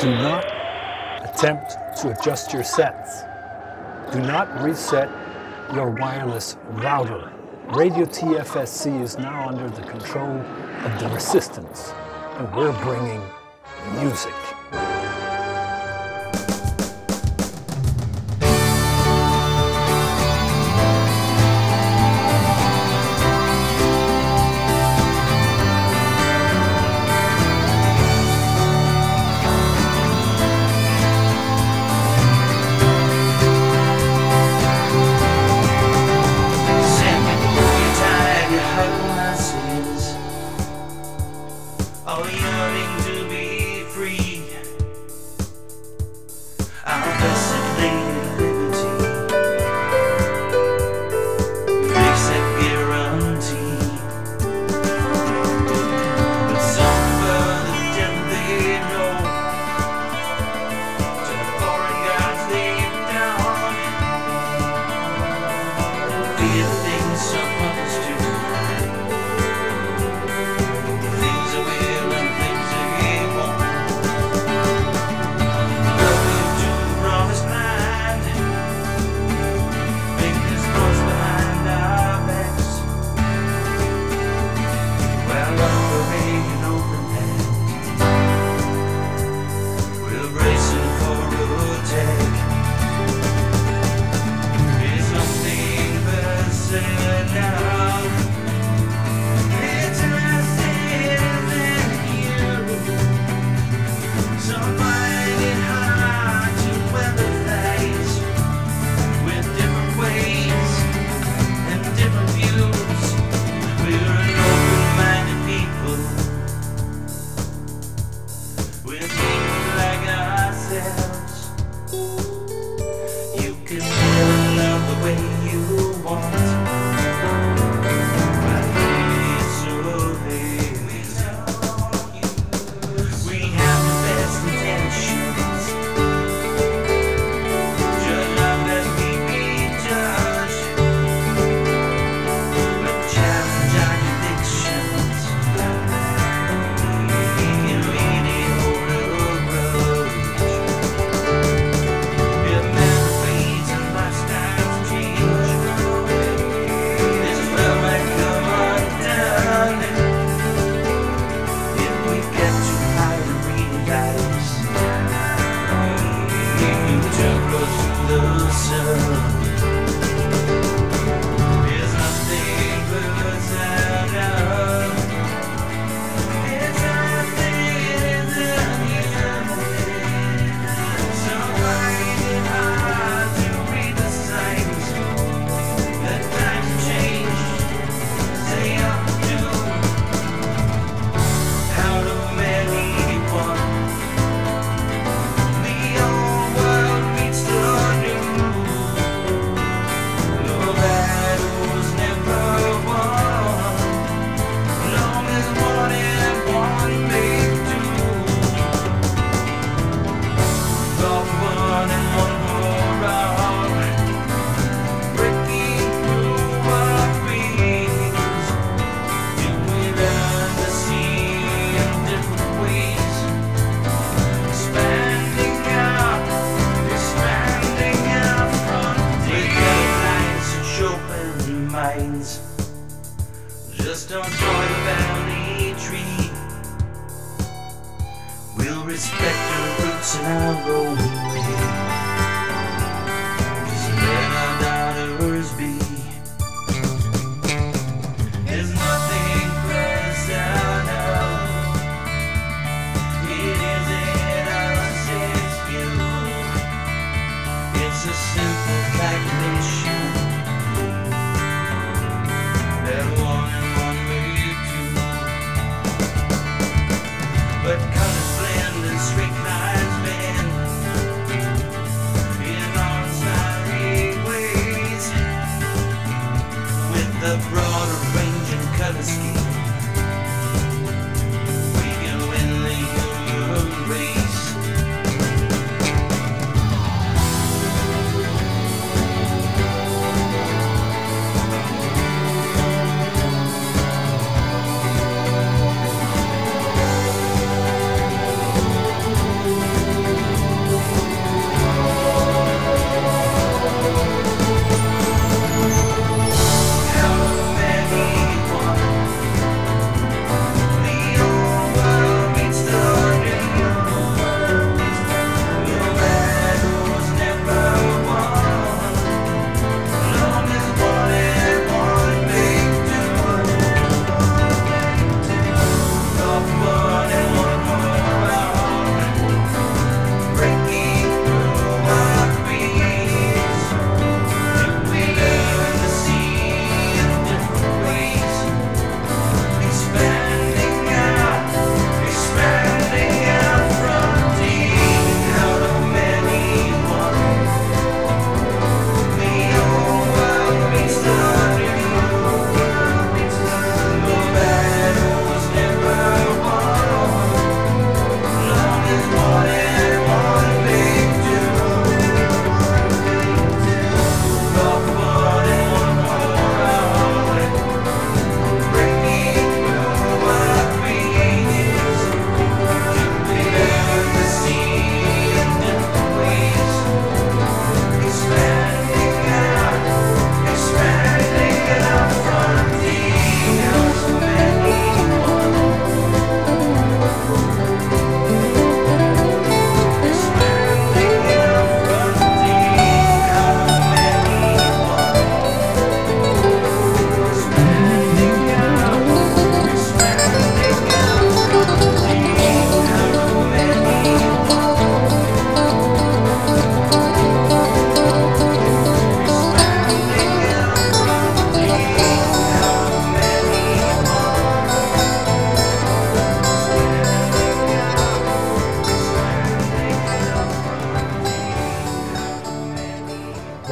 Do not attempt to adjust your sets. Do not reset your wireless router. Radio TFSC is now under the control of the resistance, and we're bringing music.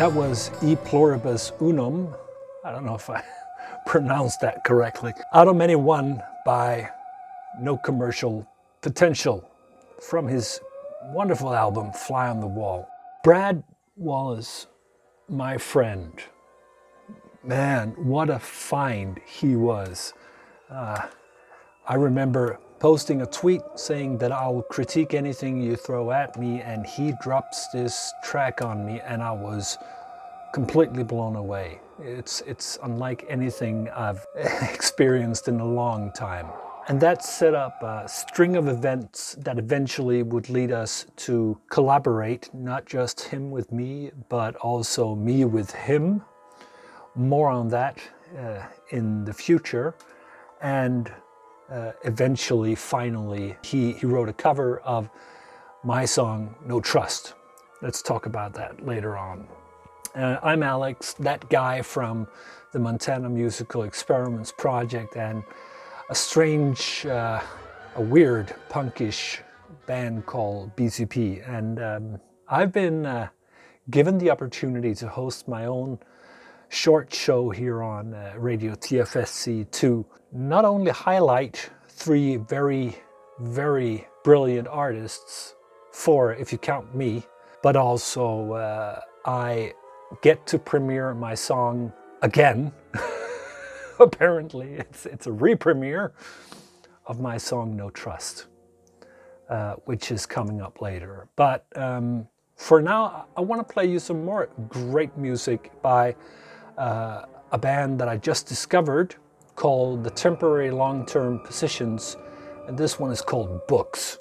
Was E Pluribus Unum. I don't know if I pronounced that correctly. Out of Many One by No Commercial Potential from his wonderful album Fly on the Wall. Brad Wallace, my friend, man, what a find he was. Uh, I remember posting a tweet saying that I'll critique anything you throw at me, and he drops this track on me, and I was completely blown away. It's, it's unlike anything I've experienced in a long time. And that set up a string of events that eventually would lead us to collaborate, not just him with me, but also me with him. More on that uh, in the future. And uh, eventually, finally, he, he wrote a cover of my song, No Trust. Let's talk about that later on. Uh, I'm Alex, that guy from the Montana Musical Experiments Project and a strange, uh, a weird punkish band called BCP. And um, I've been uh, given the opportunity to host my own short show here on uh, Radio TFSC to not only highlight three very, very brilliant artists, four if you count me, but also uh, I get to premiere my song again. Apparently, it's, it's a re premiere of my song No Trust, uh, which is coming up later. But um, for now, I want to play you some more great music by uh, a band that I just discovered called the Temporary Long Term Positions, and this one is called Books.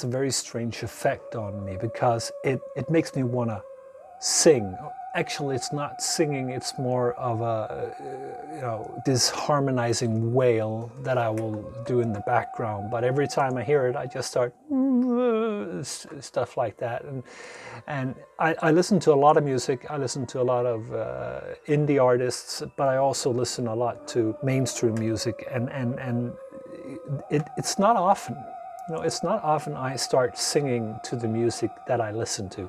Has a very strange effect on me because it, it makes me want to sing. Actually, it's not singing, it's more of a, you know, this harmonizing wail that I will do in the background. But every time I hear it, I just start stuff like that. And, and I, I listen to a lot of music. I listen to a lot of uh, indie artists, but I also listen a lot to mainstream music. And, and, and it, it's not often you know, it's not often I start singing to the music that I listen to.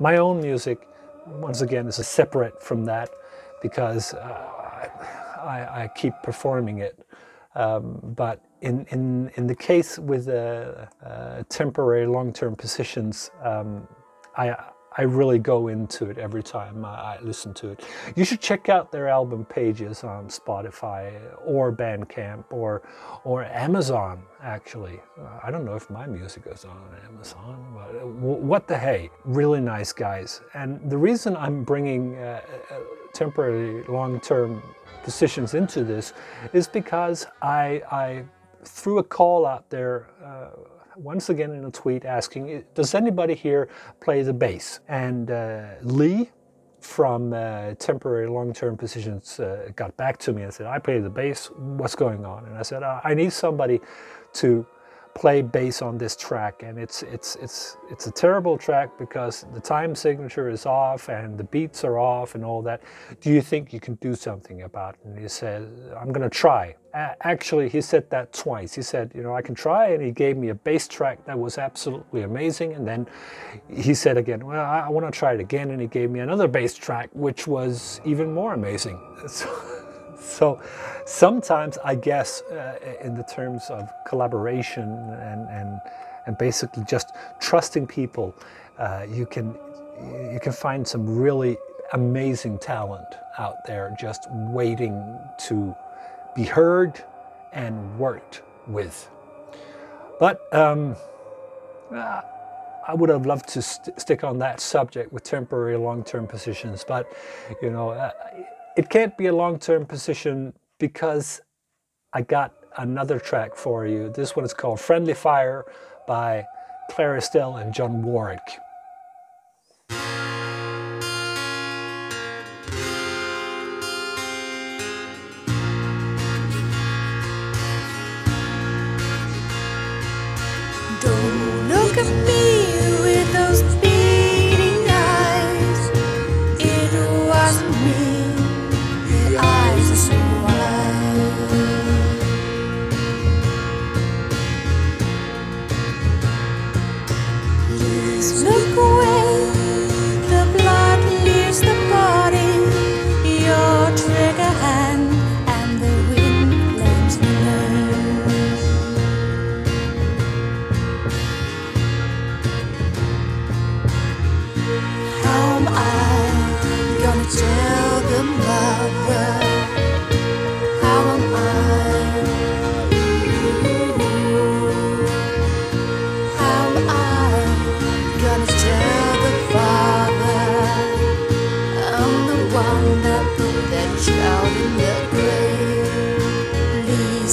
My own music, once again, is separate from that because uh, I, I, keep performing it. Um, but in, in, in the case with uh, uh, temporary long-term positions, um, I, I really go into it every time I listen to it. You should check out their album pages on Spotify or Bandcamp or or Amazon. Actually, uh, I don't know if my music is on Amazon, but uh, what the hey, really nice guys. And the reason I'm bringing uh, uh, temporary long-term positions into this is because I, I threw a call out there. Uh, once again in a tweet asking, does anybody here play the bass? And uh, Lee from uh, temporary long-term positions uh, got back to me and said, I play the bass, what's going on? And I said, I need somebody to play bass on this track. And it's it's it's it's a terrible track because the time signature is off and the beats are off and all that. Do you think you can do something about it? And he said i'm going to try actually he said that twice. He said you know i can try and he gave me a bass track that was absolutely amazing. And then he said again well i, I want to try it again and he gave me another bass track which was even more amazing. So, so sometimes I guess uh, in the terms of collaboration and, and, and basically just trusting people, uh, you can you can find some really amazing talent out there just waiting to be heard and worked with. But um, uh, I would have loved to st- stick on that subject with temporary long-term positions, but you know uh, it can't be a long-term position because I got another track for you. This one is called Friendly Fire by Claire Estelle and John Warwick.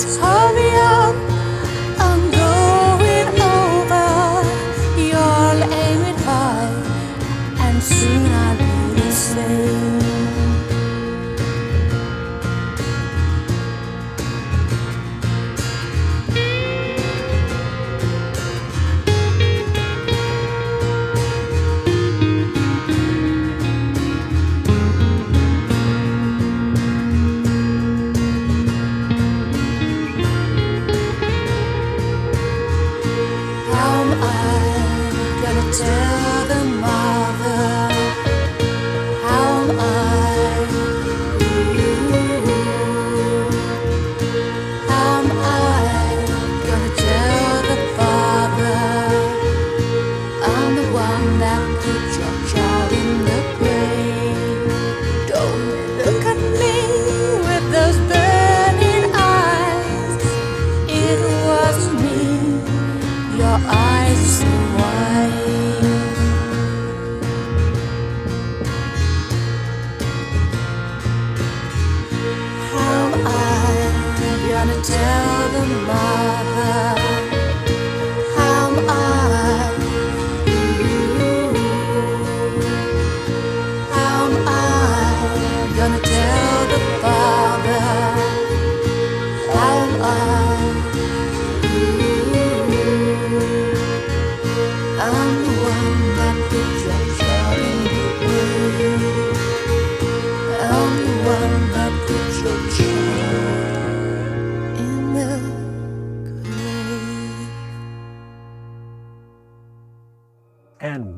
Hurry up.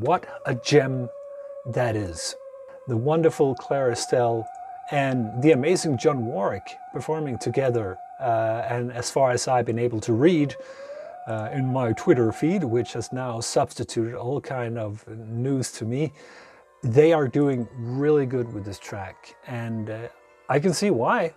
What a gem that is. The wonderful Claire Estelle and the amazing John Warwick performing together. Uh, and as far as I've been able to read uh, in my Twitter feed, which has now substituted all kind of news to me, they are doing really good with this track. And uh, I can see why.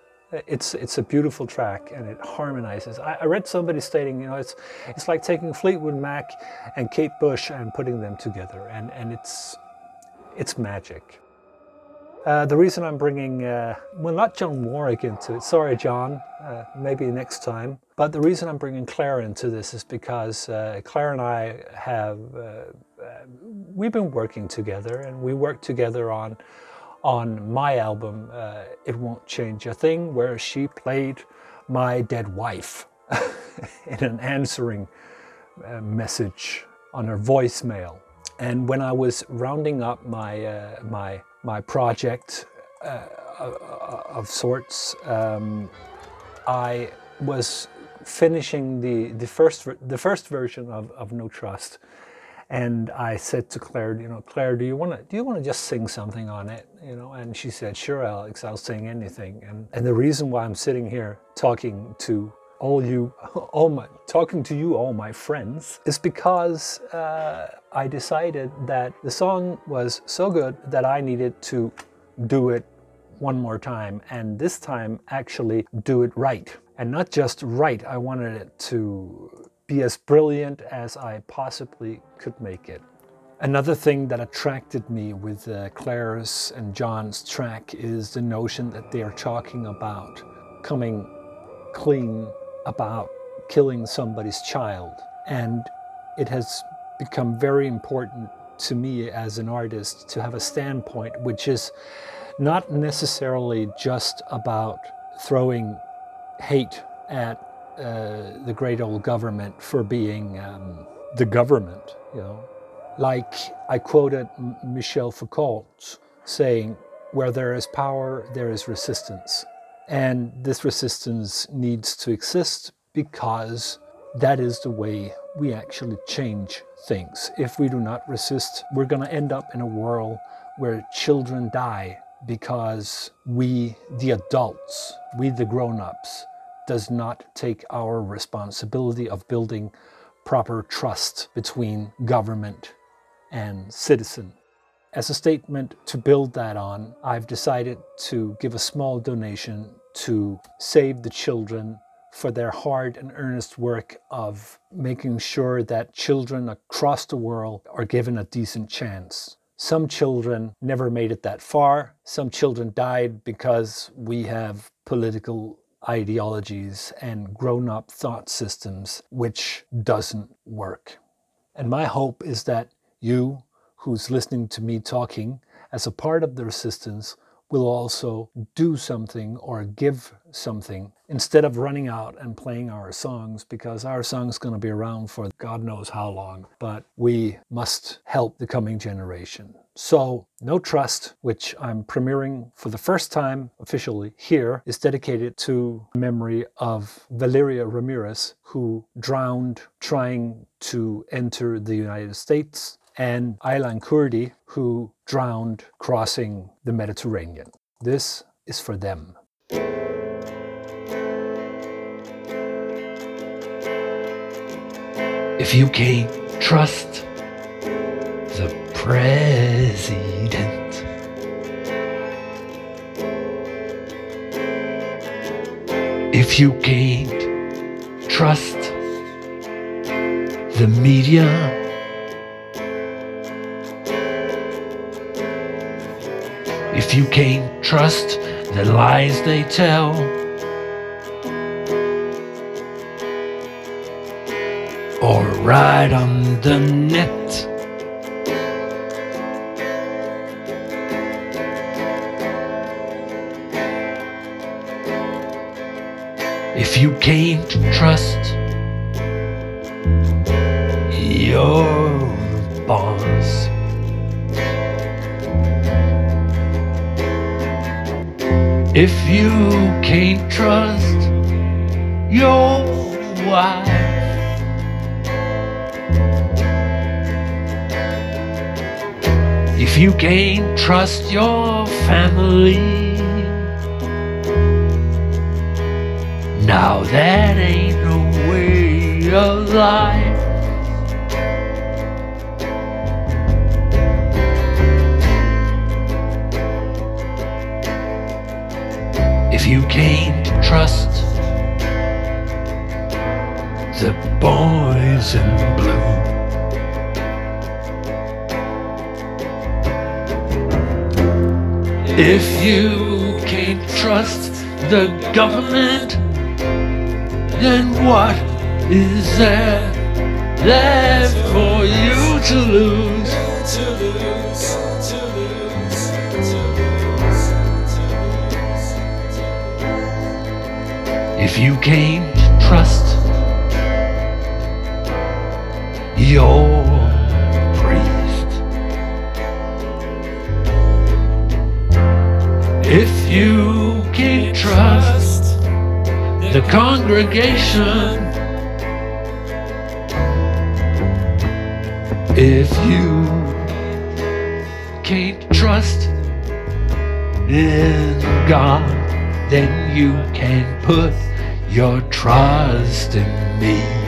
It's it's a beautiful track and it harmonizes. I, I, read somebody stating, you know, it's it's like taking Fleetwood Mac and Kate Bush and putting them together, and and it's it's magic. Uh, the reason I'm bringing, uh, well, not John Warwick into it, sorry, John, uh, maybe next time, but the reason I'm bringing Claire into this is because uh, Claire and I have, uh, uh, we've been working together and we worked together on, on my album, It Won't Change a Thing, where she played my dead wife in an answering message on her voicemail. And when I was rounding up my, my my project uh, of sorts. Um, I was finishing the, the first the first version of, of No Trust, and I said to Claire, you know, Claire, do you want to do you want to just sing something on it, you know? And she said, sure, Alex, I'll sing anything. And and the reason why I'm sitting here talking to all you, all my, talking to you, all my friends, is because uh, I decided that the song was so good that I needed to do it one more time, and this time actually do it right. And not just right, I wanted it to be as brilliant as I possibly could make it. Another thing that attracted me with uh, Claire's and John's track is the notion that they are talking about coming clean about killing somebody's child. And it has become very important to me as an artist to have a standpoint which is not necessarily just about throwing hate at uh, the great old government for being um, the government, you know. Like I quoted Michel Foucault saying, where there is power, there is resistance. And this resistance needs to exist because that is the way we actually change things. If we do not resist, we're going to end up in a world where children die because we, the adults, we, the grown ups, does not take our responsibility of building proper trust between government and citizen. As a statement to build that on, I've decided to give a small donation to Save the Children for their hard and earnest work of making sure that children across the world are given a decent chance. Some children never made it that far. Some children died because we have political ideologies and grown up thought systems which doesn't work. And my hope is that you, who's listening to me talking, as a part of the resistance, will also do something or give something instead of running out and playing our songs because our song's going to be around for God knows how long. But we must help the coming generation. So, No Trust, which I'm premiering for the first time officially here, is dedicated to memory of Valeria Ramirez, who drowned trying to enter the United States and Aylan Kurdi, who drowned crossing the Mediterranean. This is for them. If you can't trust president, if you can't trust the media, If you can't trust the lies they tell, or ride on the net. If you can't trust your boss. If you can't trust your wife, If you can't trust your family, now that ain't no way of life. If you can't trust the boys in blue. If you can't trust the government, then what is there left for you to lose? If you can't trust your priest, if you can't trust the congregation, if you can't trust in God, then you can put your trust in me.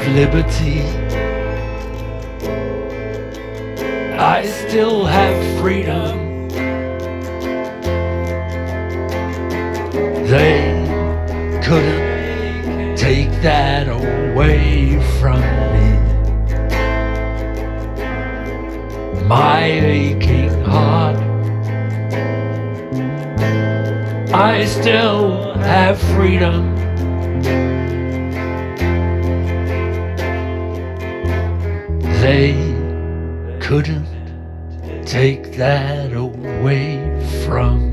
Have liberty. I still have freedom. They couldn't take that away from me. My aching heart. I still have freedom. They couldn't take that away from